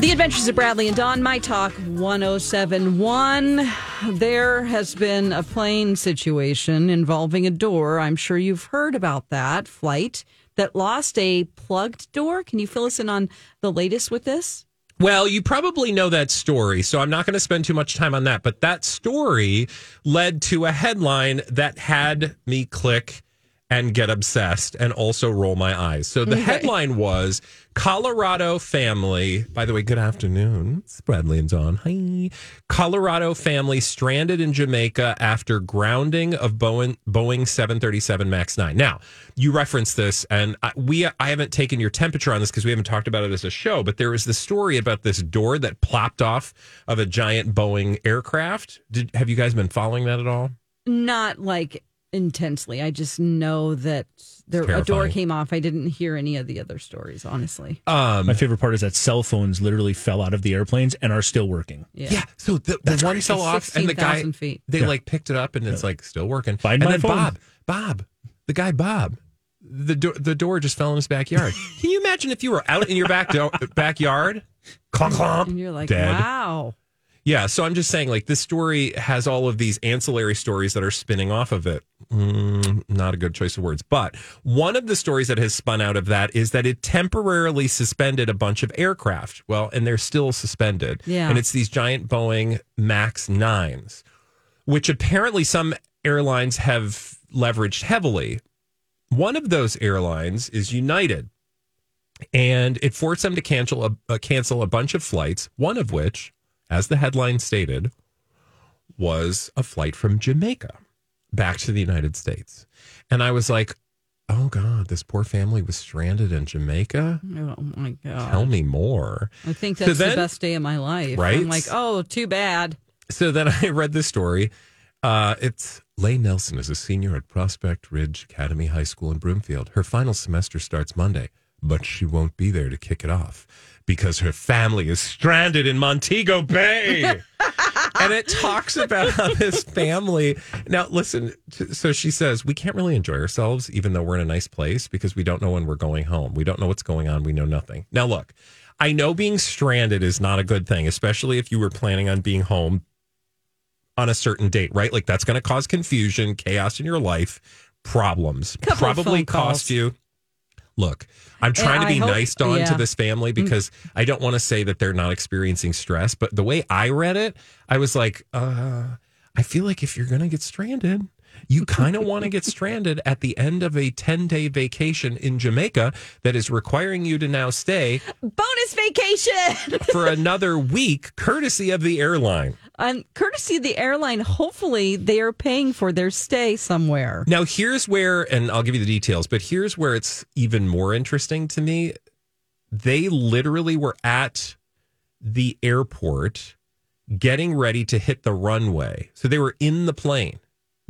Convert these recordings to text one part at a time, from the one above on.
The Adventures of Bradley and Dawn, My Talk 1071. There has been a plane situation involving a door. I'm sure you've heard about that flight that lost a plugged door. Can you fill us in on the latest with this? Well, you probably know that story, so I'm not going to spend too much time on that. But that story led to a headline that had me click and get obsessed and also roll my eyes. So the Okay. headline was Colorado family. By the way, good afternoon. It's Bradley and Dawn. Hi. Colorado family stranded in Jamaica after grounding of Boeing Boeing 737 Max 9. Now, you referenced this and I, we I haven't taken your temperature on this because we haven't talked about it as a show, but there was the story about this door that plopped off of a giant Boeing aircraft. Did have you guys been following that at all? Not like intensely. I just know that there, a door came off. I didn't hear any of the other stories, honestly. Um My favorite part is that cell phones literally fell out of the airplanes and are still working. Yeah. Yeah. So the, the one fell off, and the guy feet. they Yeah. like picked it up, and it's like still working. Find and my then phone. Bob, Bob, the guy Bob, the do- the door just fell in his backyard. Can you imagine if you were out in your back do- backyard, clomp clomp, And you're like, dead. wow. Yeah. So I'm just saying, like this story has all of these ancillary stories that are spinning off of it. Mm, not a good choice of words, but one of the stories that has spun out of that is that it temporarily suspended a bunch of aircraft. Well, and they're still suspended. Yeah. And it's these giant Boeing Max 9s, which apparently some airlines have leveraged heavily. One of those airlines is United. And it forced them to cancel a, uh, cancel a bunch of flights, one of which, as the headline stated, was a flight from Jamaica back to the United States. And I was like, oh God, this poor family was stranded in Jamaica? Oh my God. Tell me more. I think So that's then- the best day of my life. Right? I'm like, oh, too bad. So then I read the story. Uh, it's Lane Nelson is a senior at Prospect Ridge Academy High School in Broomfield. Her final semester starts Monday, but she won't be there to kick it off because her family is stranded in Montego Bay. and it talks about how this family. Now, listen. So she says, We can't really enjoy ourselves, even though we're in a nice place, because we don't know when we're going home. We don't know what's going on. We know nothing. Now, look, I know being stranded is not a good thing, especially if you were planning on being home on a certain date, right? Like that's going to cause confusion, chaos in your life, problems, Couple probably cost you. Look, I'm trying to be hope- nice, Dawn, yeah. to this family because I don't want to say that they're not experiencing stress. But the way I read it, I was like, uh, I feel like if you're going to get stranded, you kind of want to get stranded at the end of a 10 day vacation in Jamaica that is requiring you to now stay Bonus vacation. for another week, courtesy of the airline. And courtesy of the airline, hopefully they are paying for their stay somewhere. Now, here's where, and I'll give you the details, but here's where it's even more interesting to me. They literally were at the airport getting ready to hit the runway. So they were in the plane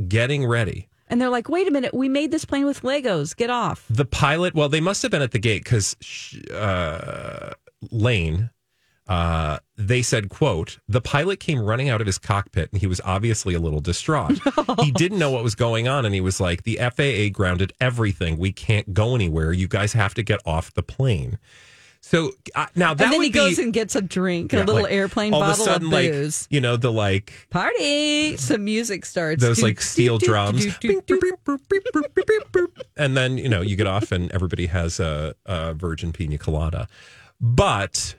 getting ready. And they're like, wait a minute, we made this plane with Legos. Get off. The pilot, well, they must have been at the gate because uh, Lane, uh, they said, quote, the pilot came running out of his cockpit and he was obviously a little distraught. He didn't know what was going on. And he was like, the FAA grounded everything. We can't go anywhere. You guys have to get off the plane. So uh, now that and then he goes and gets a drink, yeah, a little like, airplane bottle of, a sudden, like, booze. you know, the like Party. Some music starts. those Do, like steel do, drums. do. and then, you know, you get off and everybody has a, a virgin pina colada. But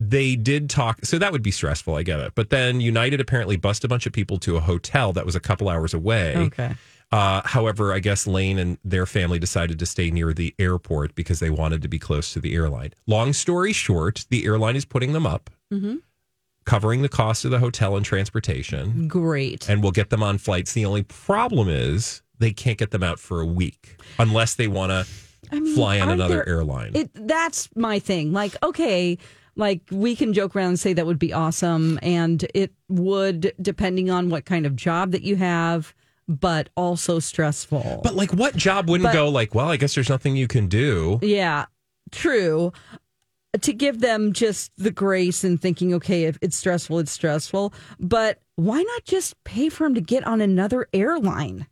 they did talk. So that would be stressful. I get it. But then United apparently bussed a bunch of people to a hotel that was a couple hours away. Okay. Uh, however, I guess Lane and their family decided to stay near the airport because they wanted to be close to the airline. Long story short, the airline is putting them up, Mm-hmm. covering the cost of the hotel and transportation Great. and we'll get them on flights. The only problem is they can't get them out for a week unless they want to I mean, fly on another there- airline. It that's my thing. Like, okay, like we can joke around and say that would be awesome, and it would, depending on what kind of job that you have, but also stressful. but like, what job wouldn't But- go like, well, I guess there's nothing you can do. yeah, true. To give them just the grace and thinking, okay, if it's stressful, it's stressful. But why not just pay for them to get on another airline?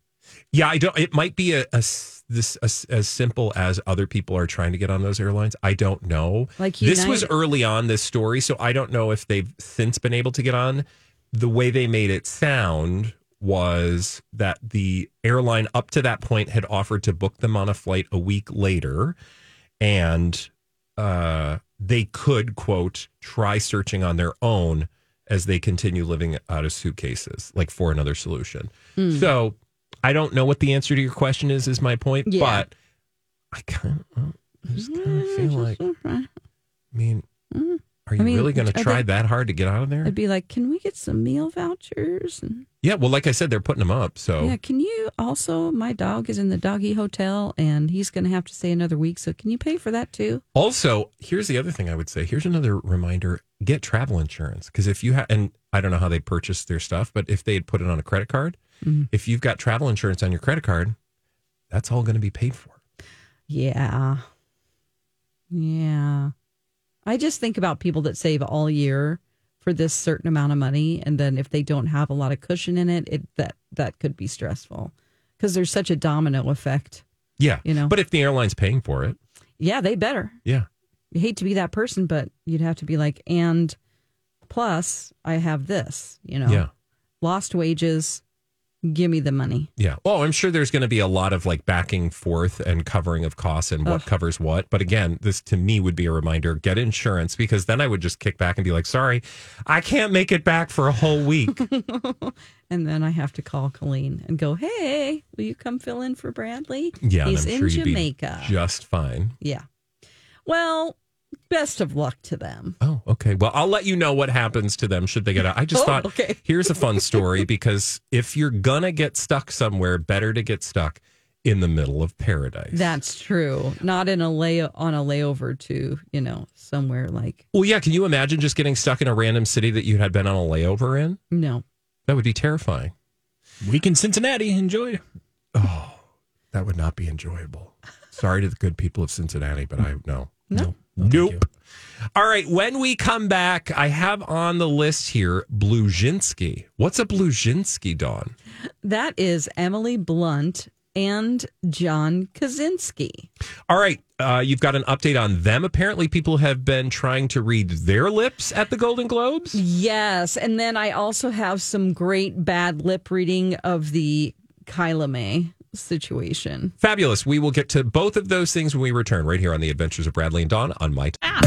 Yeah, I don't. It might be a, a this as, as simple as other people are trying to get on those airlines? I don't know. Like this was early on this story, so I don't know if they've since been able to get on. The way they made it sound was that the airline up to that point had offered to book them on a flight a week later, and uh, they could quote try searching on their own as they continue living out of suitcases, like for another solution. Hmm. So I don't know what the answer to your question is. Is my point, Yeah. but I kind of, I just kind of feel like. I mean, mm-hmm. are you mean, really going to try they- that hard to get out of there? I'd be like, can we get some meal vouchers? And Yeah, well, like I said, they're putting them up. So yeah, can you also? My dog is in the doggy hotel, and he's going to have to stay another week. So can you pay for that too? Also, here's the other thing I would say. Here's another reminder: get travel insurance because if you have, and I don't know how they purchase their stuff, but if they had put it on a credit card, Mm. if you've got travel insurance on your credit card, that's all going to be paid for. Yeah, yeah. I just think about people that save all year for this certain amount of money, and then if they don't have a lot of cushion in it, it that that could be stressful because there's such a domino effect. Yeah, You know. But if the airline's paying for it, Yeah, they better. yeah, you hate to be that person, but you'd have to be like, and plus, I have this, you know, yeah, lost wages, give me the money. yeah. Oh, I'm sure there's going to be a lot of like backing forth and covering of costs and what covers what. But again, this to me would be a reminder: get insurance because then I would just kick back and be like, "Sorry, I can't make it back for a whole week." And then I have to call Colleen and go, hey, will you come fill in for Bradley? Yeah, He's in sure Jamaica. just fine. yeah. Well, best of luck to them. Oh, okay. Well, I'll let you know what happens to them should they get out. I just Oh, thought okay. here's a fun story because if you're gonna get stuck somewhere, better to get stuck in the middle of paradise. That's true. Not in a lay on a layover to, you know, somewhere like, well, yeah. Can you imagine just getting stuck in a random city that you had been on a layover in? no. That would be terrifying. Week in Cincinnati. Enjoy. Oh, that would not be enjoyable. Sorry to the good people of Cincinnati, but I no. No. Nope. All right. When we come back, I have on the list here Bluzhinsky. What's a Bluzhinsky, Dawn? That is Emily Blunt and John Krasinski. All right. Uh, you've got an update on them. Apparently, people have been trying to read their lips at the Golden Globes. Yes. And then I also have some great bad lip reading of the Kyla May situation. Fabulous. We will get to both of those things when we return right here on the Adventures of Bradley and Dawn on my. Ah.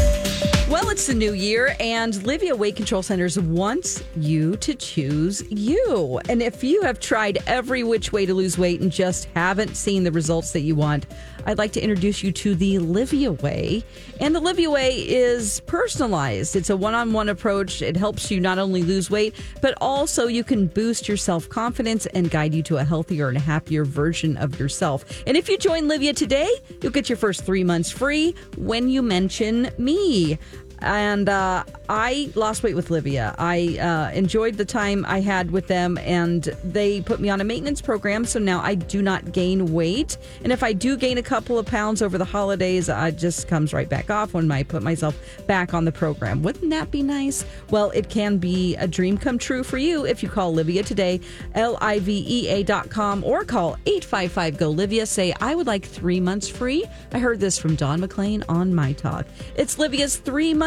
Well, it's the new year, and Livea Weight Control Centers wants you to choose you. And if you have tried every which way to lose weight and just haven't seen the results that you want, I'd like to introduce you to the Livea Way. And the Livea Way is personalized. It's a one-on-one approach. It helps you not only lose weight, but also you can boost your self-confidence and guide you to a healthier and happier version of yourself. And if you join Livea today, you'll get your first three months free when you mention me and uh, I lost weight with Livea. I uh, enjoyed the time I had with them, and they put me on a maintenance program. So now I do not gain weight. And if I do gain a couple of pounds over the holidays, it just comes right back off when I put myself back on the program. Wouldn't that be nice? Well, it can be a dream come true for you if you call Livea today, L I V E A dot com, or call 855 GO Livea. Say, I would like three months free. I heard this from Don McLean on My Talk. It's Livea's three months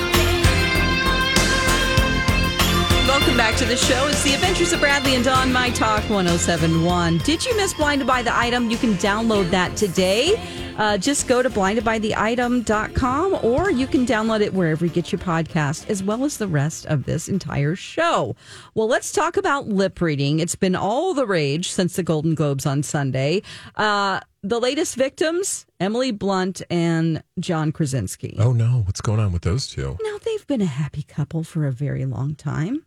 Welcome back to the show. It's the Adventures of Bradley and Dawn, My Talk 1071. Did you miss Blinded by the Item? You can download that today. Uh, just go to blindedbytheitem.com or you can download it wherever you get your podcast, as well as the rest of this entire show. Well, let's talk about lip reading. It's been all the rage since the Golden Globes on Sunday. Uh, the latest victims, Emily Blunt and John Krasinski. Oh no, what's going on with those two? Now they've been a happy couple for a very long time.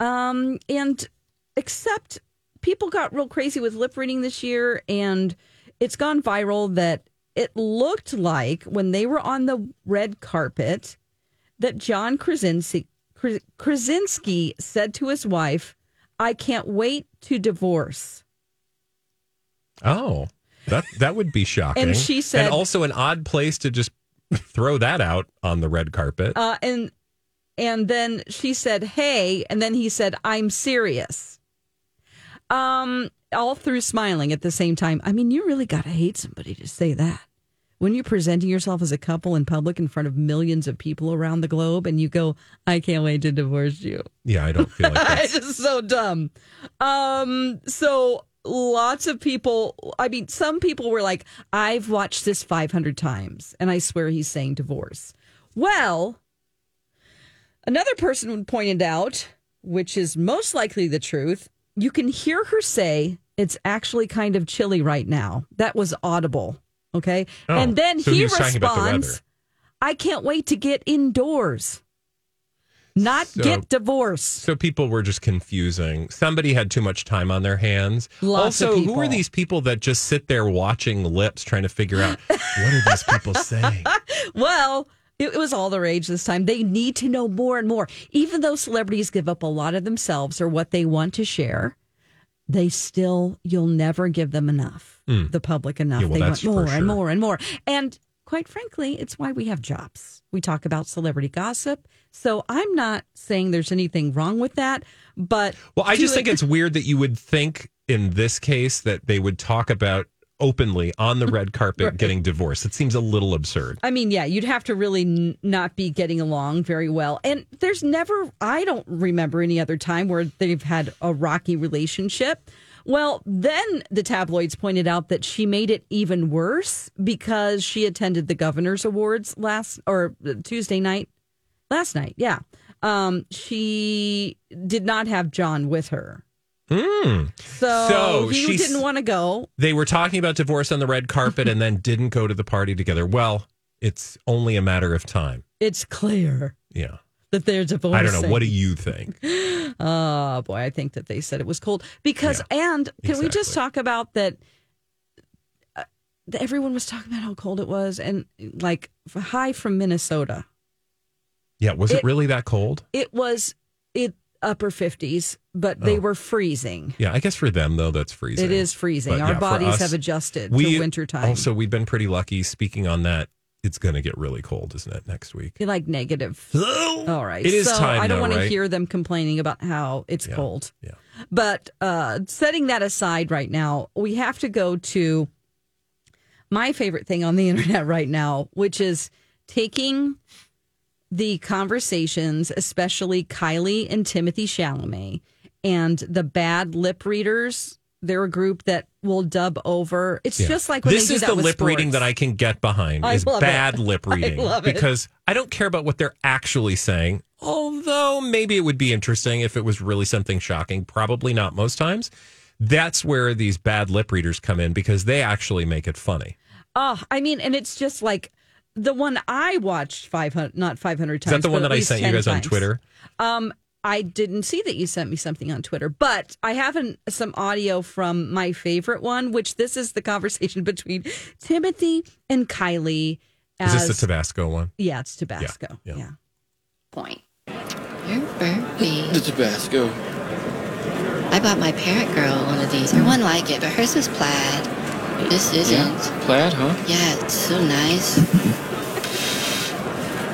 Um, and except people got real crazy with lip reading this year, and it's gone viral that it looked like when they were on the red carpet that John Krasinski, Krasinski said to his wife, I can't wait to divorce. Oh, that that would be shocking. And she said- and also an odd place to just throw that out on the red carpet. Uh, and and then she said, "Hey," and then he said, "I'm serious." Um, all through smiling at the same time. I mean, you really got to hate somebody to say that when you're presenting yourself as a couple in public in front of millions of people around the globe, and you go, "I can't wait to divorce you." yeah, I don't feel like it's just so dumb. Um, so lots of people, I mean, some people were like, I've watched this 500 times and I swear he's saying divorce. Well, another person pointed out, which is most likely the truth, you can hear her say, it's actually kind of chilly right now. That was audible. Okay. Oh, and then so he, he responds. I can't wait to get indoors, not So- get divorced. So people were just confusing. Somebody had too much time on their hands. Lots of also, who are these people that just sit there watching lips trying to figure out what are these people saying? Well, it, it was all the rage this time. They need to know more and more. Even though celebrities give up a lot of themselves or what they want to share, they still, you'll never give them enough, hmm. the public enough. Yeah, well, they want more for and more and more. And quite frankly, it's why we have jobs. We talk about celebrity gossip. So I'm not saying there's anything wrong with that, but. Well, I just think it's weird that you would think in this case that they would talk about openly on the red carpet getting divorced. It seems a little absurd. I mean, yeah, you'd have to really n- not be getting along very well. And there's never, I don't remember any other time where they've had a rocky relationship. Well, then the tabloids pointed out that she made it even worse because she attended the governor's awards last or Tuesday night, last night. Yeah. Um, she did not have John with her. Hmm. So, So he didn't want to go. They were talking about divorce on the red carpet and then didn't go to the party together. Well, it's only a matter of time. It's clear Yeah. that they're divorcing. I don't know. What do you think? Oh boy, I think that they said it was cold because. and can we just talk about that? Uh, everyone was talking about how cold it was, and like high from Minnesota, Yeah. Was it, It- really that cold? it was it upper fifties, but they Oh. were freezing. Yeah. I guess for them, though, that's freezing. It is freezing. But Our yeah, bodies us, have adjusted we to wintertime. Also, we've been pretty lucky. Speaking on that, it's going to get really cold, isn't it, next week? You're like negative. All right. It is so time, I don't want to hear them complaining about how it's Yeah. cold. Yeah. But uh, setting that aside right now, we have to go to my favorite thing on the internet right now, which is taking the conversations, especially Kylie and Timothée Chalamet, and the bad lip readers. They're a group that will dub over. It's Yeah. just like when this is the lip reading that I can get behind I is love bad it. lip I reading love it. because I don't care about what they're actually saying. Although maybe it would be interesting if it was really something shocking. Probably not most times. That's where these bad lip readers come in because they actually make it funny. Oh, I mean, and it's just like the one I watched five hundred, not five hundred times. Is that the one that I sent you 10 guys on. Twitter? Um, I didn't see that you sent me something on Twitter, but I have an, some audio from my favorite one, which this is the conversation between Timothy and Kylie. Is As, this the Tabasco one? Yeah, it's Tabasco. Yeah, Yeah. yeah. point. You're burpy. The Tabasco. I bought my parent girl one of these, or one like it, but hers is plaid. This isn't. Yeah. Plaid, huh? Yeah, it's so nice.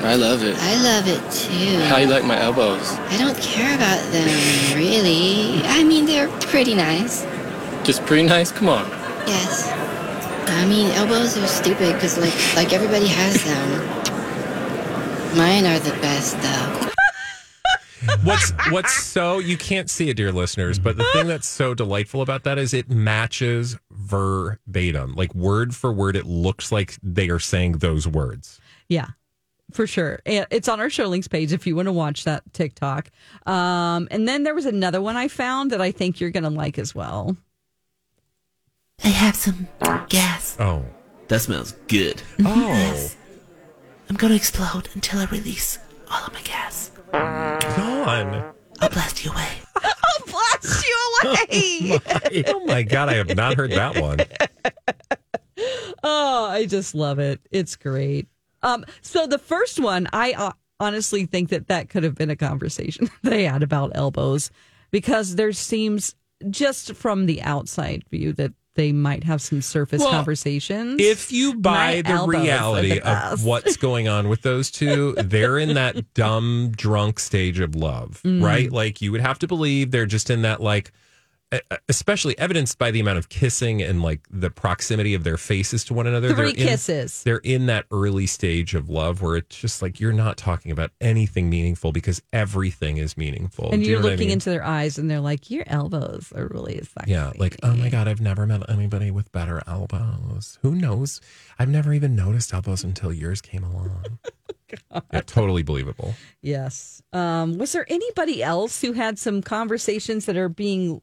I love it. I love it too. How you like my elbows? I don't care about them, really. I mean, they're pretty nice. Just pretty nice? Come on. Yes. I mean, elbows are stupid because, like, like everybody has them. Mine are the best, though. what's what's so you can't see it, dear listeners, but the thing that's so delightful about that is it matches verbatim, like word for word. It looks like they are saying those words. Yeah, for sure. It's on our show links page if you want to watch that TikTok. Um, and then there was another one I found that I think you're going to like as well. I have some gas. Oh, That smells good. oh, I'm gonna explode until I release all of my gas. Dawn. I'll blast you away. I'll blast you away. Oh my god, I have not heard that one. oh, I just love it. It's great. Um, so the first one, I uh, honestly think that that could have been a conversation they had about elbows because there seems just from the outside view that they might have some surface Well, conversations. If you buy My the are the reality of what's going on with those two, they're in that dumb drunk stage of love, Mm. right? Like you would have to believe they're just in that like especially evidenced by the amount of kissing and like the proximity of their faces to one another. Three They're in- kisses. they're in that early stage of love where it's just like you're not talking about anything meaningful because everything is meaningful. and Do you you're know what I looking mean? into their eyes and they're like, your elbows are really sexy. Yeah, like, oh my God, I've never met anybody with better elbows. Who knows? I've never even noticed elbows until yours came along. yeah, totally believable. Yes. Um, was there anybody else who had some conversations that are being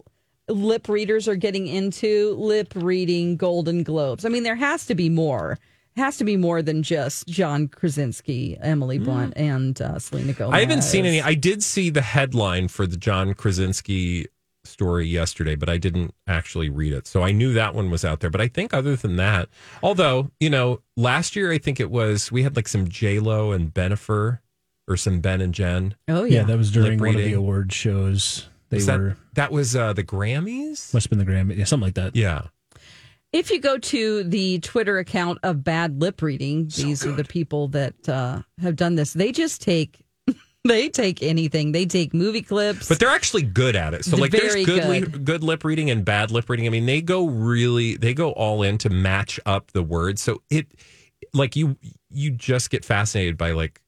lip readers are getting into lip reading Golden Globes? I mean, there has to be more. It has to be more than just John Krasinski, Emily Blunt, and uh, Selena Gomez. Mm. I haven't seen any. I did see the headline for the John Krasinski story yesterday, but I didn't actually read it. So I knew that one was out there. But I think other than that, although, you know, last year I think it was, we had like some J Lo and Bennifer or some Ben and Jen. Oh Yeah, yeah, that was during one of the award shows. They Was that, were that was uh, the Grammys? must have been the Grammy, yeah, something like that. Yeah. If you go to the Twitter account of Bad Lip Reading, these are the people that uh, have done this. They just take, they take anything. They take movie clips. But they're actually good at it. So like there's very good good. Li- good lip reading and bad lip reading. I mean, they go really they go all in to match up the words. So it like you you just get fascinated by like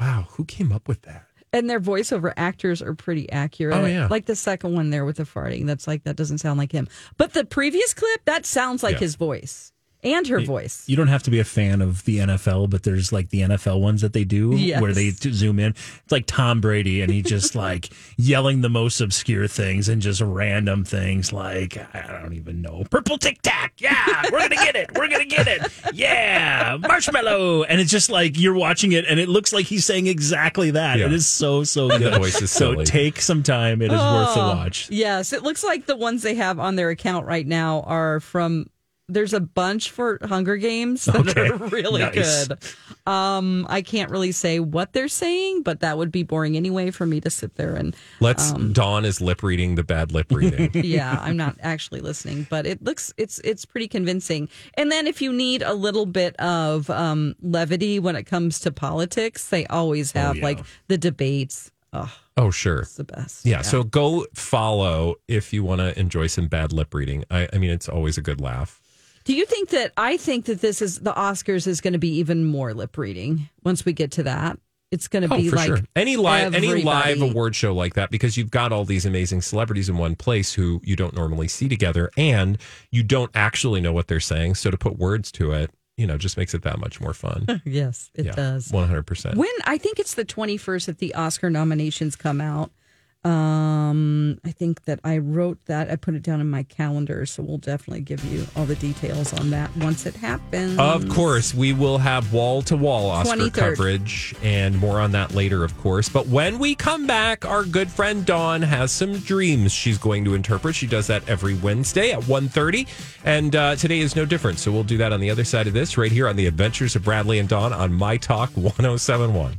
wow, who came up with that? And their voiceover actors are pretty accurate. Oh, yeah. Like the second one there with the farting. That's like, that doesn't sound like him. But the previous clip, that sounds like Yeah. his voice and her voice. You don't have to be a fan of the NFL, but there's like the NFL ones that they do Yes. where they zoom in. It's like Tom Brady, and he just like yelling the most obscure things and just random things like I don't even know, purple tic tac. Yeah, we're gonna get it. We're gonna get it. Yeah, marshmallow. And it's just like you're watching it, and it looks like he's saying exactly that. Yeah. It is so so good. The good. voice is so take some time. It is worth a Oh, watch. Yes. It looks like the ones they have on their account right now are from, there's a bunch for Hunger Games that Okay. are really Nice. good. Um, I can't really say what they're saying, but that would be boring anyway for me to sit there and Let's Um, Dawn is lip reading the bad lip reading. yeah, I'm not actually listening, but it looks it's it's pretty convincing. And then if you need a little bit of um, levity when it comes to politics, they always have yeah. like the debates. Oh, oh sure. it's the best. Yeah, so go follow if you want to enjoy some bad lip reading. I, I mean, it's always a good laugh. Do you think that I think that this is the Oscars is going to be even more lip reading once we get to that? It's going to Oh, be for like sure. Any live any live award show like that because you've got all these amazing celebrities in one place who you don't normally see together, and you don't actually know what they're saying. So to put words to it, you know, just makes it that much more fun. Yes, it yeah, does. one hundred percent. When I think it's the 21st that the Oscar nominations come out. Um, I think that I wrote that. I put it down in my calendar, so we'll definitely give you all the details on that once it happens. Of course, we will have wall to wall Oscar 23rd. coverage and more on that later, of course. But when we come back, our good friend Dawn has some dreams she's going to interpret. She does that every Wednesday at 1.30. And uh, today is no different. So we'll do that on the other side of this, right here on the Adventures of Bradley and Dawn on My Talk 1071.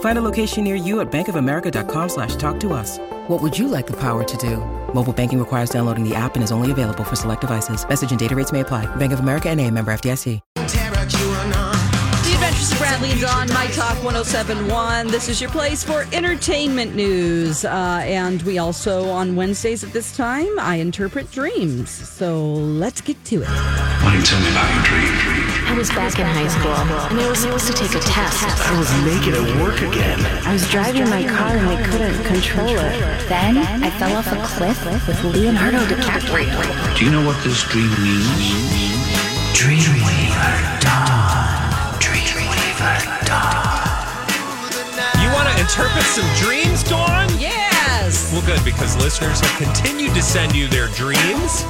Find a location near you at bankofamerica.com slash talk to us. What would you like the power to do? Mobile banking requires downloading the app and is only available for select devices. Message and data rates may apply. Bank of America and a member FDIC. The Adventures of Bradley and Dawn, My Talk 1071. This is your place for entertainment news. Uh, and we also, on Wednesdays at this time, I interpret dreams. So let's get to it. Why don't you tell me about your dream? I was back in high school, and I was supposed to take a test. I was naked at work again. I was driving my car, and I couldn't control it. Then I fell off a cliff with Leonardo DiCaprio. Do you know what this dream means? Dreamweaver Dawn. Dreamweaver Dawn. You want to interpret some dreams, Dawn? Yes. Well, good, because listeners have continued to send you their dreams.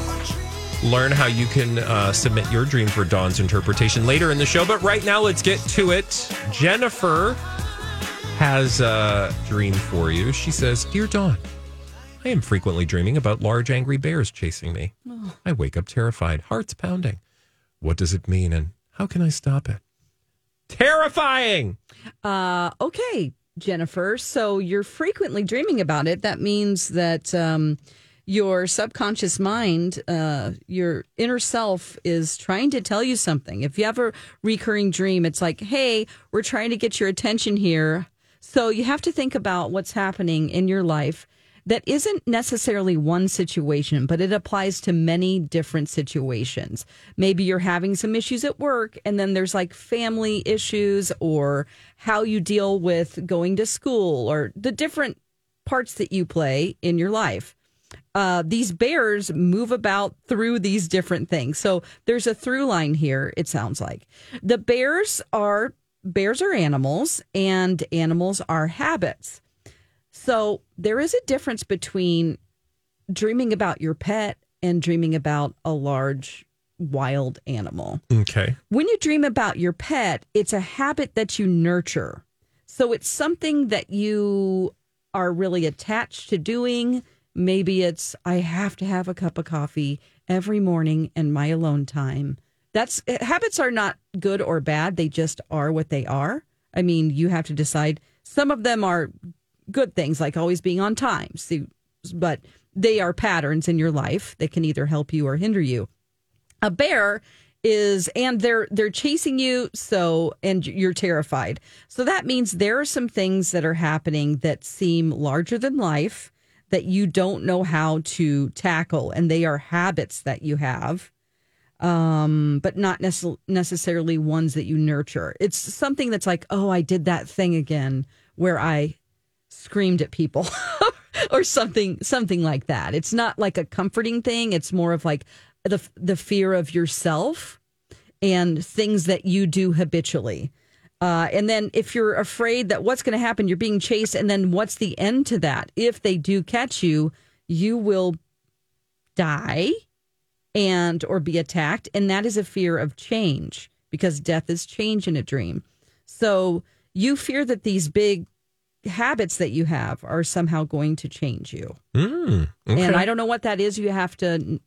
Learn how you can uh, submit your dream for Dawn's interpretation later in the show. But right now, let's get to it. Jennifer has a dream for you. She says, Dear Dawn, I am frequently dreaming about large angry bears chasing me. I wake up terrified, hearts pounding. What does it mean and how can I stop it? Terrifying! Uh, okay, Jennifer. So you're frequently dreaming about it. That means that um, your subconscious mind, uh, your inner self, is trying to tell you something. If you have a recurring dream, it's like, hey, we're trying to get your attention here. So you have to think about what's happening in your life that isn't necessarily one situation, but it applies to many different situations. Maybe you're having some issues at work, and then there's like family issues or how you deal with going to school or the different parts that you play in your life. Uh, these bears move about through these different things. So there's a through line here, it sounds like. The bears are bears are animals and animals are habits. So there is a difference between dreaming about your pet and dreaming about a large wild animal. Okay. When you dream about your pet, it's a habit that you nurture. So it's something that you are really attached to doing. Maybe it's, I have to have a cup of coffee every morning in my alone time. That's eh, habits are not good or bad. They just are what they are. I mean, you have to decide. Some of them are good things, like always being on time. See, but they are patterns in your life that can either help you or hinder you. A bear is and they're they're chasing you so and you're terrified. So that means there are some things that are happening that seem larger than life that you don't know how to tackle and they are habits that you have um but not necess- necessarily ones that you nurture. It's something that's like, "Oh, I did that thing again where I screamed at people." or something something like that. It's not like a comforting thing, it's more of like the the fear of yourself and things that you do habitually. Uh, and then if you're afraid that what's going to happen, you're being chased, and then what's the end to that? If they do catch you, you will die and or be attacked, and that is a fear of change because death is change in a dream. So you fear that these big habits that you have are somehow going to change you. Mm, okay. And I don't know what that is. You have to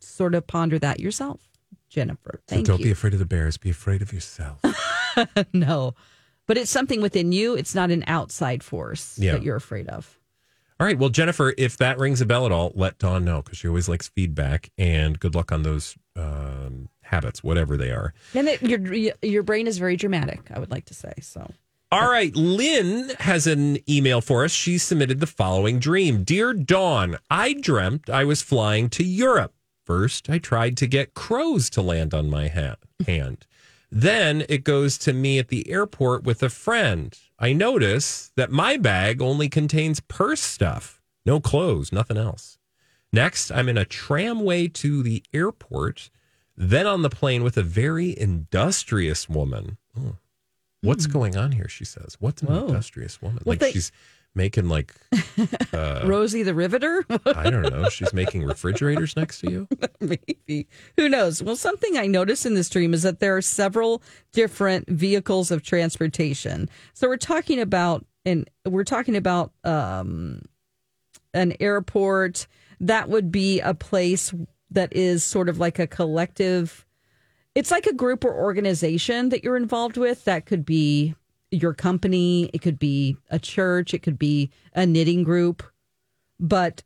sort of ponder that yourself, Jennifer. So don't you. be afraid of the bears. Be afraid of yourself. no, but it's something within you. It's not an outside force Yeah. that you're afraid of. All right. Well, Jennifer, if that rings a bell at all, let Dawn know because she always likes feedback. And good luck on those um, habits, whatever they are. And it, your your brain is very dramatic. I would like to say so. All right. Lynn has an email for us. She submitted the following dream Dear Dawn, I dreamt I was flying to Europe. First, I tried to get crows to land on my ha- hand. Then it goes to me at the airport with a friend. I notice that my bag only contains purse stuff, no clothes, nothing else. Next, I'm in a tramway to the airport, then on the plane with a very industrious woman. Oh, what's hmm. going on here? She says. What's an. Whoa. industrious woman? Well, like they- she's making like uh, Rosie the Riveter? I don't know. She's making refrigerators next to you. Maybe. Who knows? Well, something I noticed in this dream is that there are several different vehicles of transportation. So we're talking about and we're talking about um an airport that would be a place that is sort of like a collective it's like a group or organization that you're involved with that could be your company, it could be a church, it could be a knitting group, but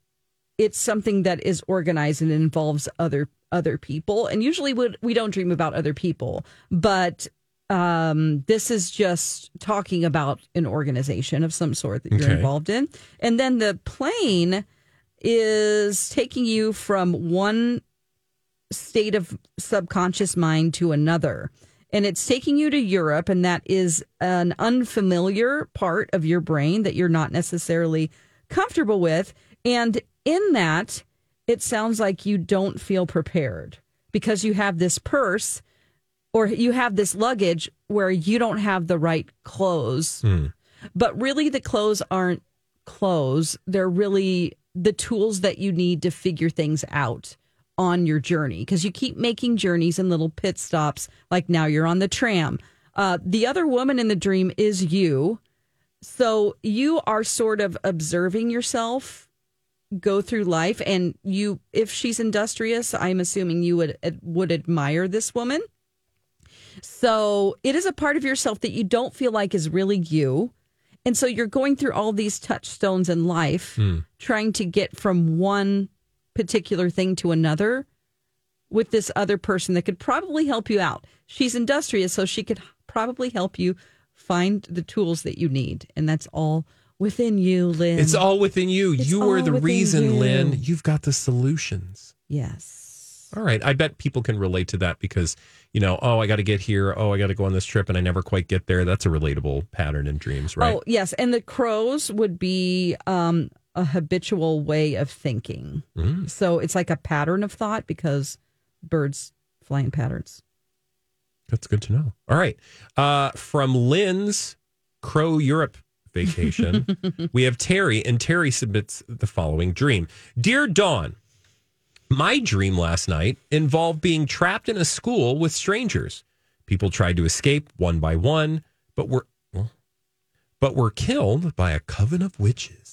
it's something that is organized and involves other other people. And usually we, we don't dream about other people, but um, this is just talking about an organization of some sort that you're Okay. involved in. And then the plane is taking you from one state of subconscious mind to another. And it's taking you to Europe, and that is an unfamiliar part of your brain that you're not necessarily comfortable with. And in that, it sounds like you don't feel prepared because you have this purse or you have this luggage where you don't have the right clothes. Hmm. But really, the clothes aren't clothes, they're really the tools that you need to figure things out on your journey because you keep making journeys and little pit stops. Like now you're on the tram. Uh, the other woman in the dream is you. So you are sort of observing yourself go through life and you if she's industrious i'm assuming you would would admire this woman so it is a part of yourself that you don't feel like is really you and so you're going through all these touchstones in life trying to get from one particular thing to another with this other person that could probably help you out she's industrious so she could probably help you find the tools that you need and that's all within you lynn It's all within you. It's you are the reason, you. Lynn. You've got the solutions. Yes. All right. I bet people can relate to that because, you know, oh, I got to get here. Oh, I got to go on this trip and I never quite get there. That's a relatable pattern in dreams, right? Oh, yes. And the crows would be um, a habitual way of thinking. Mm. So it's like a pattern of thought because birds fly in patterns. That's good to know. All right. Uh, from Lynn's Crow Europe vacation, we have Terry, and Terry submits the following dream Dear Dawn, my dream last night involved being trapped in a school with strangers. People tried to escape one by one, but were well, but were killed by a coven of witches.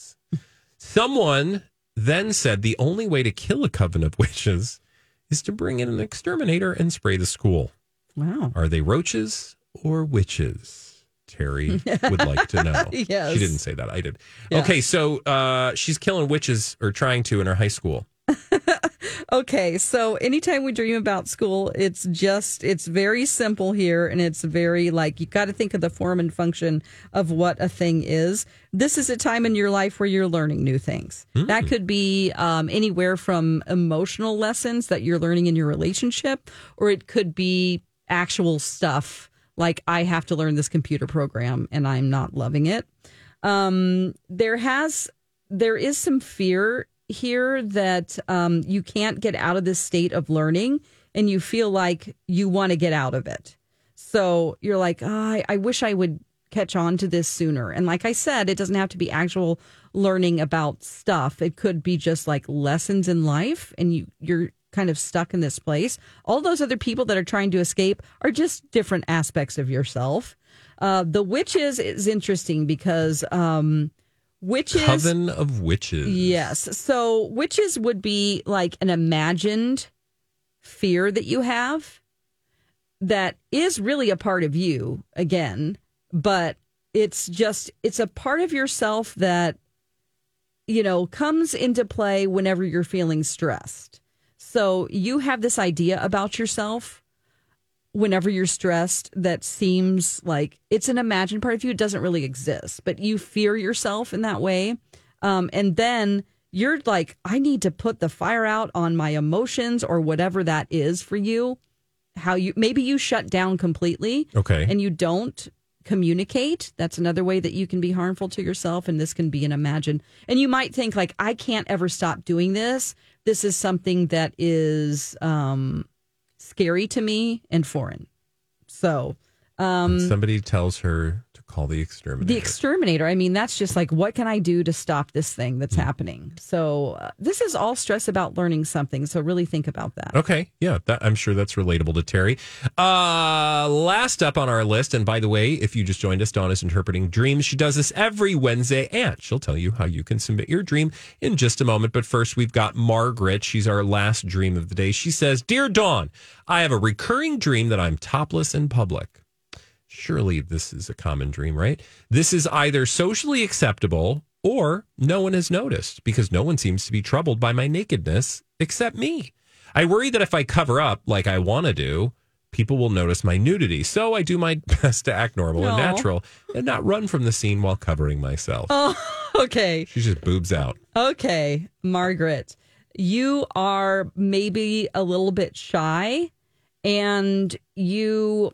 Someone then said the only way to kill a coven of witches is to bring in an exterminator and spray the school. Wow. Are they roaches or witches? Terry would like to know. Yes. She didn't say that. I did. Yeah. Okay, so uh, she's killing witches or trying to in her high school. Okay, so anytime we dream about school, it's just it's very simple here and it's very like you got to think of the form and function of what a thing is. This is a time in your life where you're learning new things. That could be um, anywhere from emotional lessons that you're learning in your relationship, or it could be actual stuff like I have to learn this computer program and I'm not loving it. Um, there has there is some fear here that um, you can't get out of this state of learning and you feel like you want to get out of it. So you're like, oh, I, I wish I would catch on to this sooner. And like I said, it doesn't have to be actual learning about stuff. It could be just like lessons in life and you you're kind of stuck in this place. All those other people that are trying to escape are just different aspects of yourself. Uh, the witches is interesting because um, witches Coven of witches. Yes. So witches would be like an imagined fear that you have that is really a part of you again, but it's just it's a part of yourself that you know comes into play whenever you're feeling stressed. So you have this idea about yourself whenever you're stressed that seems like it's an imagined part of you. It doesn't really exist, but you fear yourself in that way. Um, and then you're like, I need to put the fire out on my emotions or whatever that is for you. How you maybe you shut down completely. Okay. And you don't communicate. That's another way that you can be harmful to yourself. And this can be an imagine. And you might think, like, I can't ever stop doing this. This is something that is um, scary to me and foreign. So, um, Somebody tells her call the exterminator. the exterminator. I mean, that's just like, what can I do to stop this thing that's happening? So, uh, this is all stress about learning something. So, really think about that. Okay, yeah, that, I'm sure that's relatable to Terry. Uh, last up on our list, and by the way, if you just joined us, Dawn is interpreting dreams. She does this every Wednesday, and she'll tell you how you can submit your dream in just a moment. But first, we've got Margaret. She's our last dream of the day. She says, "Dear Dawn, I have a recurring dream that I'm topless in public." Surely this is a common dream, right? This is either socially acceptable or no one has noticed because no one seems to be troubled by my nakedness except me. I worry that if I cover up like I want to do, people will notice my nudity. So I do my best to act normal and natural and not run from the scene while covering myself. Oh, okay. She's just boobs out. Okay, Margaret, you are maybe a little bit shy and you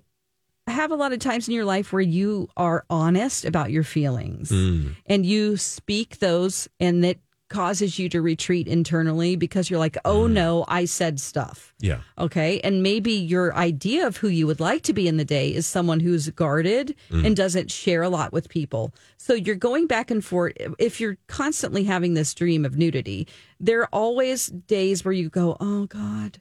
have a lot of times in your life where you are honest about your feelings Mm. and you speak those and it causes you to retreat internally because you're like, oh no, I said stuff. Yeah. Okay. And maybe your idea of who you would like to be in the day is someone who's guarded Mm. and doesn't share a lot with people. So you're going back and forth. If you're constantly having this dream of nudity, there are always days where you go, oh God,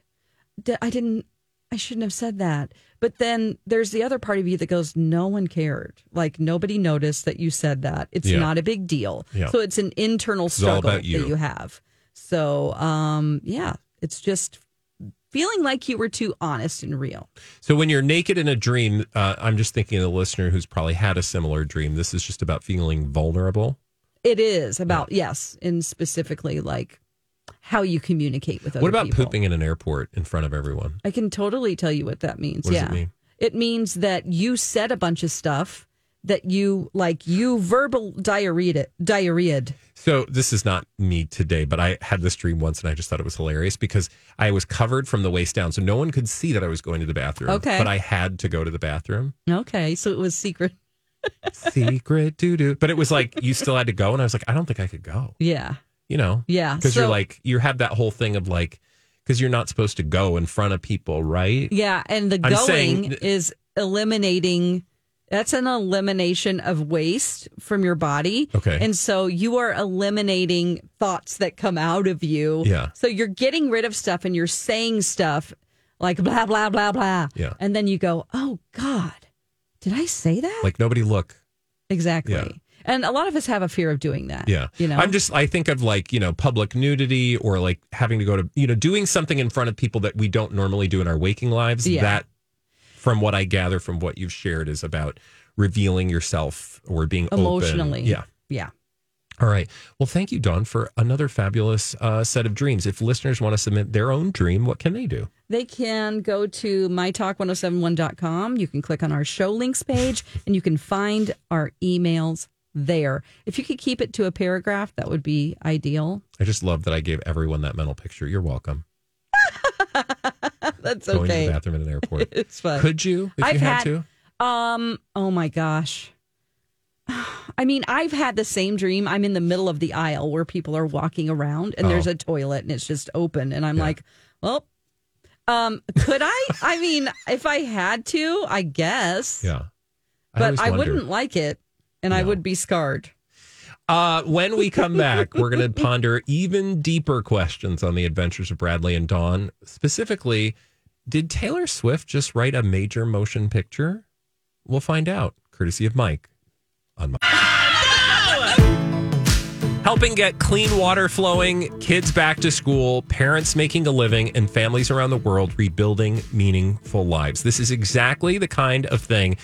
I didn't, I shouldn't have said that. But then there's the other part of you that goes, no one cared. Like nobody noticed that you said that. It's Yeah. not a big deal. Yeah. So it's an internal struggle that you have. So, um, yeah, it's just feeling like you were too honest and real. So when you're naked in a dream, uh, I'm just thinking of the listener who's probably had a similar dream. This is just about feeling vulnerable. It is about yes, and specifically like how you communicate with other What about people. pooping in an airport in front of everyone? I can totally tell you what that means. What does yeah. it mean? It means that you said a bunch of stuff that you like you verbal diarrhea diarrheaed. So this is not me today, but I had this dream once and I just thought it was hilarious because I was covered from the waist down. So no one could see that I was going to the bathroom. Okay. But I had to go to the bathroom. Okay, so it was secret. Secret doo doo. But it was like you still had to go. And I was like, I don't think I could go. Yeah. You know? Yeah, Because you're like, you have that whole thing of like, because you're not supposed to go in front of people, right? Yeah, and the I'm going saying- is eliminating that's an elimination of waste from your body. Okay. And so you are eliminating thoughts that come out of you. Yeah. So you're getting rid of stuff and you're saying stuff like blah blah blah blah. Yeah. And then you go, "Oh god. Did I say that?" Like nobody look. exactly. Yeah. And a lot of us have a fear of doing that. Yeah. You know. I'm just, I think of like, you know, public nudity or like having to go to, you know, doing something in front of people that we don't normally do in our waking lives. Yeah. That, from what I gather from what you've shared, is about revealing yourself or being open. emotionally. Yeah. Yeah. All right. Well, thank you, Dawn, for another fabulous uh, set of dreams. If listeners want to submit their own dream, what can they do? They can go to mytalk1071.com. You can click on our show links page and you can find our emails there. If you could keep it to a paragraph, that would be ideal. I just love that I gave everyone that mental picture. You're welcome. That's okay. Going to the bathroom in an airport. It's fun. Could you, if I've you had, to? Um, oh my gosh. I mean, I've had the same dream. I'm in the middle of the aisle where people are walking around and there's Oh. a toilet and it's just open and I'm like, well, um, could I? I mean, if I had to, I guess. Yeah. But I, wonder. wouldn't like it and I would be scarred. Uh, when we come back, we're going to ponder even deeper questions on the adventures of Bradley and Dawn. Specifically, did Taylor Swift just write a major motion picture? We'll find out, courtesy of Mike on my. Helping get clean water flowing, kids back to school, parents making a living, and families around the world rebuilding meaningful lives. This is exactly the kind of thing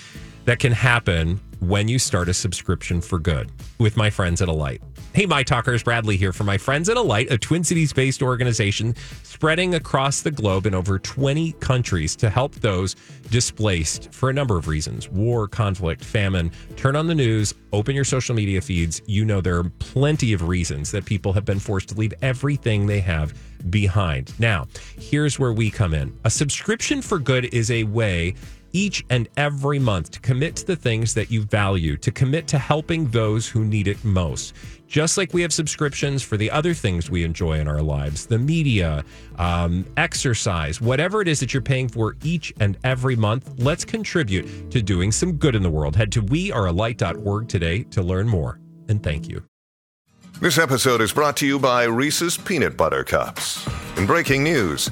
that can happen when you start a subscription for good with my friends at Alight. Hey, my talkers, Bradley here for my friends at Alight, a Twin Cities based organization spreading across the globe in over 20 countries to help those displaced for a number of reasons war, conflict, famine. Turn on the news, open your social media feeds. You know there are plenty of reasons that people have been forced to leave everything they have behind. Now, here's where we come in a subscription for good is a way each and every month to commit to the things that you value, to commit to helping those who need it most. Just like we have subscriptions for the other things we enjoy in our lives, the media, um, exercise, whatever it is that you're paying for each and every month, let's contribute to doing some good in the world. Head to wearealight.org today to learn more. And thank you. This episode is brought to you by Reese's Peanut Butter Cups. In breaking news,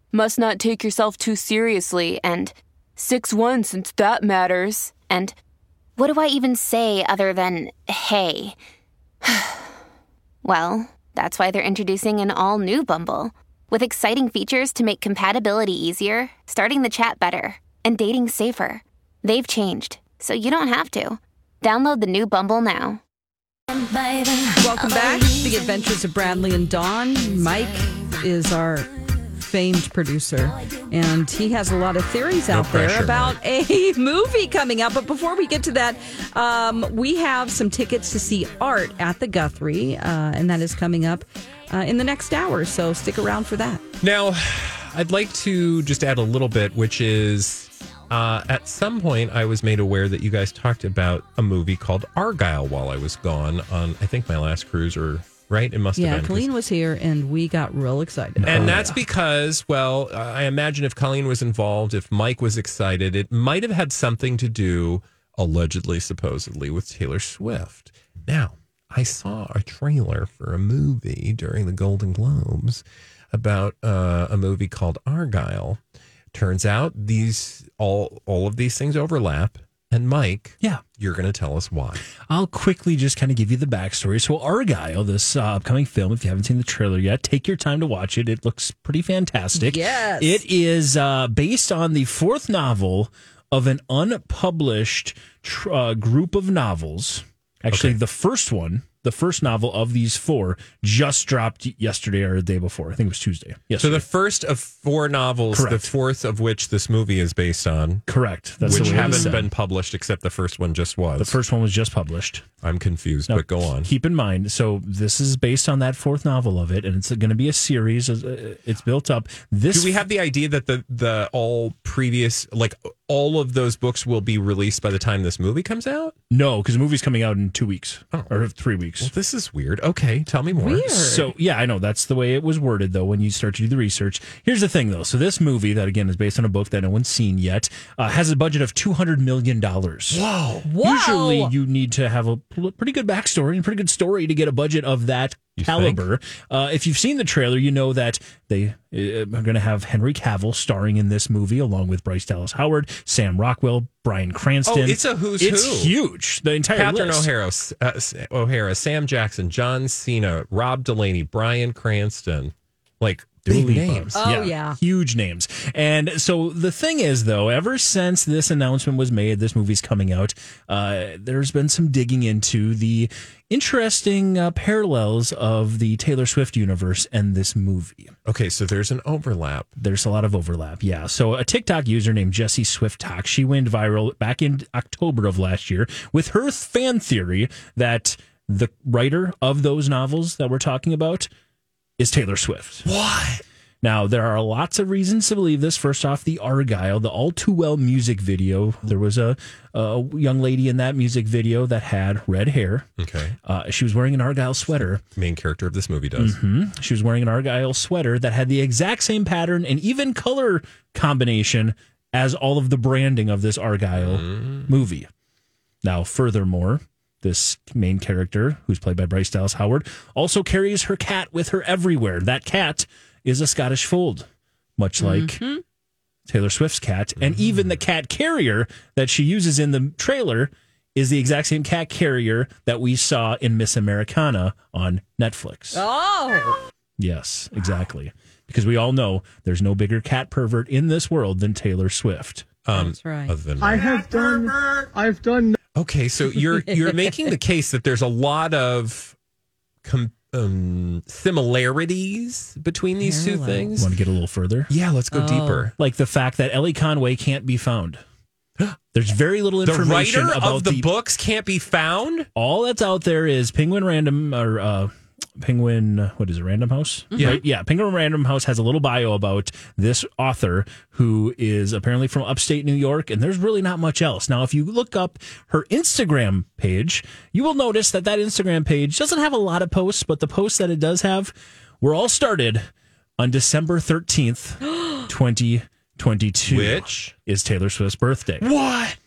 must not take yourself too seriously and 6 1 since that matters. And what do I even say other than hey? well, that's why they're introducing an all new Bumble with exciting features to make compatibility easier, starting the chat better, and dating safer. They've changed, so you don't have to. Download the new Bumble now. Welcome back to the Adventures of Bradley and Dawn. Mike is our famed producer, and he has a lot of theories out there pressure, about a movie coming out. But before we get to that, um, we have some tickets to see art at the Guthrie, uh, and that is coming up uh, in the next hour. So stick around for that. Now, I'd like to just add a little bit, which is uh, at some point I was made aware that you guys talked about a movie called Argylle while I was gone on, I think, my last cruise, or right? It must Yeah, have been. 'cause- Colleen was here, and we got real excited. And that's because, well, I imagine if Colleen was involved, if Mike was excited, it might have had something to do, allegedly, supposedly, with Taylor Swift. Now, I saw a trailer for a movie during the Golden Globes about uh, a movie called Argylle. Turns out these all all of these things overlap. And Mike, yeah, you're going to tell us why. I'll quickly just kind of give you the backstory. So, Argylle, this uh, upcoming film, if you haven't seen the trailer yet, take your time to watch it. It looks pretty fantastic. Yes. It is uh, based on the fourth novel of an unpublished tr- uh, group of novels. Actually, the first one, the first novel of these four, just dropped yesterday or the day before. I think it was Tuesday. So the first of four novels, Correct. the fourth of which this movie is based on. Correct. That's which the way it haven't been published except the first one just was. The first one was just published. I'm confused, Now, but go on. Keep in mind, so this is based on that fourth novel of it, and it's going to be a series. uh, It's built up. This Do we have the idea that the the all previous like all of those books will be released by the time this movie comes out? no because the movie's coming out in two weeks or three weeks. Well, this is weird. Okay, tell me more. So yeah, I know that's the way it was worded though. When you start to do the research, here's the thing though. So this movie that again is based on a book that no one's seen yet uh, has a budget of two hundred million dollars. Whoa! Usually you need to have a pretty good backstory and pretty good story to get a budget of that caliber. Uh, if you've seen the trailer, you know that they uh, are going to have Henry Cavill starring in this movie along with Bryce Dallas Howard, Sam Rockwell, Bryan Cranston. Oh, it's a who's It's who. It's huge. The entire Catherine list. O'Hara, uh, O'Hara, Sam Jackson, John Cena, Rob Delaney, Bryan Cranston, like Dua big Lipa. names. Oh, yeah. Huge names. And so the thing is, though, ever since this announcement was made, this movie's coming out, uh, there's been some digging into the interesting uh, parallels of the Taylor Swift universe and this movie. Okay, so there's an overlap. There's a lot of overlap, yeah. So a TikTok user named Jessie Swift Talk, she went viral back in October of last year with her fan theory that the writer of those novels that we're talking about is Taylor Swift. What? Now, there are lots of reasons to believe this. First off, the Argyle, the All Too Well music video. There was a, a young lady in that music video that had red hair. Okay. Uh, she was wearing an Argyle sweater. Main character of this movie does. hmm She was wearing an Argyle sweater that had the exact same pattern and even color combination as all of the branding of this Argylle movie. Now, furthermore, this main character, who's played by Bryce Dallas Howard, also carries her cat with her everywhere. That cat is a Scottish fold, much like Taylor Swift's cat. And even the cat carrier that she uses in the trailer is the exact same cat carrier that we saw in Miss Americana on Netflix. Oh, Yes, exactly. Because we all know there's no bigger cat pervert in this world than Taylor Swift. Um, That's right. Other than I have done. I've done. Okay, so you're you're making the case that there's a lot of com- um, similarities between these two things. Want to get a little further? Yeah, let's go Oh. deeper. Like the fact that Elly Conway can't be found. There's very little The information writer about of the, books can't be found. all that's out there is Penguin Random or uh, Penguin. What is it? Random House. Yeah. Right? yeah. Penguin Random House has a little bio about this author who is apparently from upstate New York, and there's really not much else. Now, if you look up her Instagram page, you will notice that that Instagram page doesn't have a lot of posts, but the posts that it does have were all started on December thirteenth, twenty twenty two, Which? is Taylor Swift's birthday. What?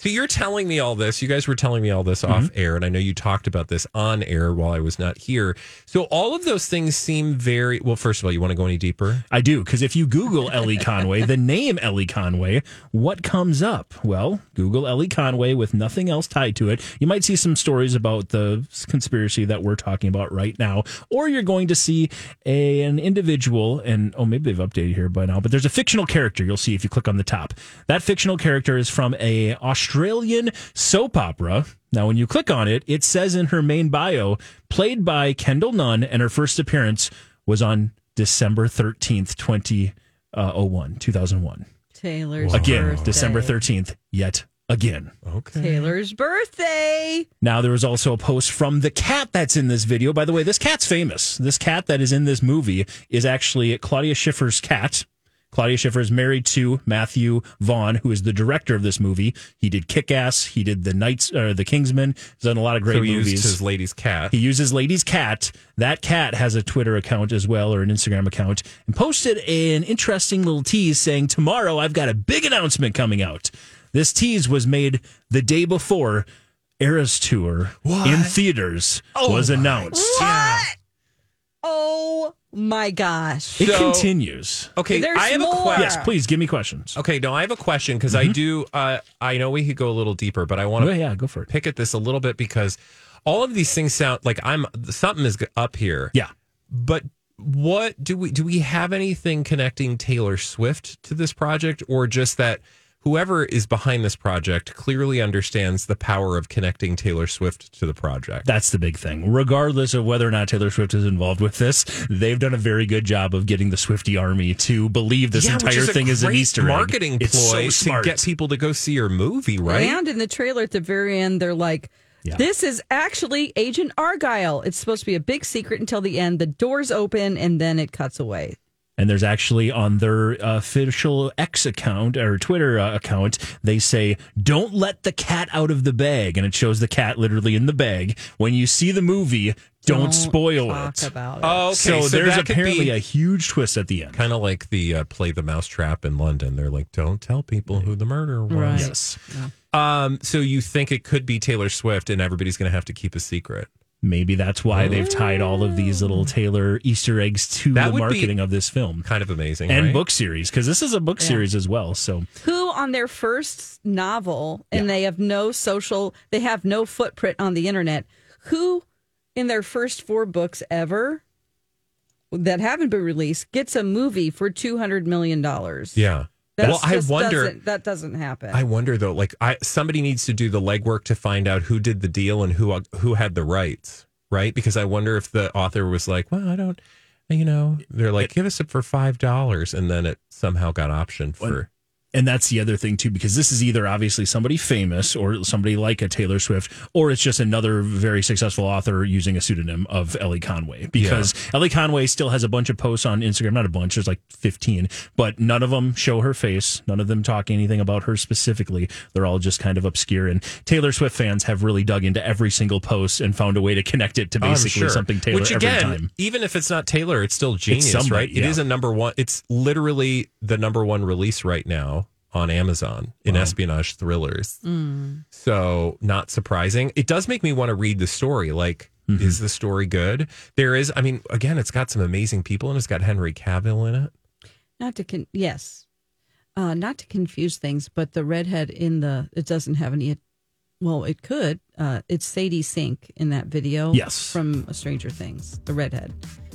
So you're telling me all this. You guys were telling me all this Mm-hmm. off air, and I know you talked about this on air while I was not here. So all of those things seem very well. First of all, you want to go any deeper? I do, because if you Google Elly Conway, the name Elly Conway, what comes up? Well, Google Elly Conway with nothing else tied to it. You might see some stories about the conspiracy that we're talking about right now, or you're going to see a, an individual, and oh, maybe they've updated here by now, but there's a fictional character you'll see if you click on the top. That fictional character is from a Australian soap opera. Now, when you click on it, it says in her main bio, played by Kendall Nunn, and her first appearance was on December 13th, 2001, uh, 2001. Taylor's Again, birthday. December 13th, yet again. Okay. Taylor's birthday. Now, there was also a post from the cat that's in this video. By the way, this cat's famous. This cat that is in this movie is actually Claudia Schiffer's cat. Claudia Schiffer is married to Matthew Vaughn, who is the director of this movie. He did Kick Ass. He did the Knights, uh, the Kingsman. He's done a lot of great so he movies. used his lady's cat. He uses Lady's Cat. That cat has a Twitter account as well or an Instagram account and posted an interesting little tease saying, Tomorrow I've got a big announcement coming out. This tease was made the day before Eras Tour in theaters Oh was my announced. Yeah. Oh my gosh. It So- continues. Okay, There's I have more. a question. Yes, please give me questions. Okay, no, I have a question because I do. Uh, I know we could go a little deeper, but I want Oh, to yeah, go for it. pick at this a little bit because all of these things sound like I'm something is up here. Yeah. But what do we do? We have anything connecting Taylor Swift to this project, or just that whoever is behind this project clearly understands the power of connecting Taylor Swift to the project? That's the big thing. Regardless of whether or not Taylor Swift is involved with this, they've done a very good job of getting the Swiftie army to believe this Yeah, entire is thing is an great Easter egg. marketing It's so ploy to get people to go see your movie, right? And in the trailer at the very end, they're like, Yeah. this is actually Agent Argylle. It's supposed to be a big secret until the end. The doors open and then it cuts away. And there's actually on their official X account or Twitter uh, account, they say, don't let the cat out of the bag. And it shows the cat literally in the bag. When you see the movie, don't, spoil talk it. about it. Oh, okay. So, So there's apparently a huge twist at the end. Kind of like the uh, play the mousetrap in London. They're like, don't tell people who the murderer was. Right. Yes. Um, so you think it could be Taylor Swift, and everybody's going to have to keep a secret? Maybe that's why they've tied all of these little mm. Taylor Easter eggs to That the marketing of this film Kind of amazing, and right? book series because this is a book series as well. So Who on their first novel and they have no social, they have no footprint on the internet. Who in their first four books ever that haven't been released gets a movie for two hundred million dollars? Yeah. That's well, I wonder. doesn't- that doesn't happen. I wonder though. Like, I somebody needs to do the legwork to find out who did the deal and who uh, who had the rights, right? Because I wonder if the author was like, "Well, I don't," you know, they're like, "Give us it for five dollars," and then it somehow got optioned for. And that's the other thing too, because this is either obviously somebody famous or somebody like a Taylor Swift, or it's just another very successful author using a pseudonym of Elly Conway. Because Elly Conway still has a bunch of posts on Instagram, not a bunch, there's like 15, but none of them show her face. None of them talk anything about her specifically. They're all just kind of obscure. And Taylor Swift fans have really dug into every single post and found a way to connect it to basically sure. something Taylor Which every again, time. even if it's not Taylor, it's still genius, somebody, right? It yeah. is a number one. It's literally the number one release right now on Amazon in espionage thrillers. So not surprising. It does make me want to read the story. Like, Mm-hmm. is the story good? There is. I mean, again, it's got some amazing people and it's got Henry Cavill in it. not to con- yes, uh, not to confuse things, but the redhead in the it doesn't have any. Well, it could. Uh, it's Sadie Sink in that video. Yes. from Stranger Things, the redhead.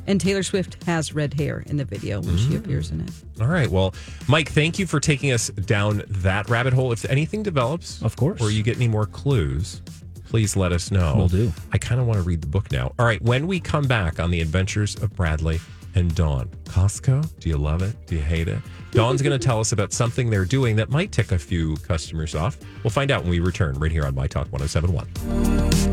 And Taylor Swift has red hair in the video when she appears in it. All right. Well, Mike, thank you for taking us down that rabbit hole. If anything develops, Of course. or you get any more clues, please let us know. We'll do. I kind of want to read the book now. All right. When we come back on the adventures of Bradley and Dawn, Costco, do you love it? Do you hate it? Dawn's going to tell us about something they're doing that might tick a few customers off. We'll find out when we return right here on My Talk 1071.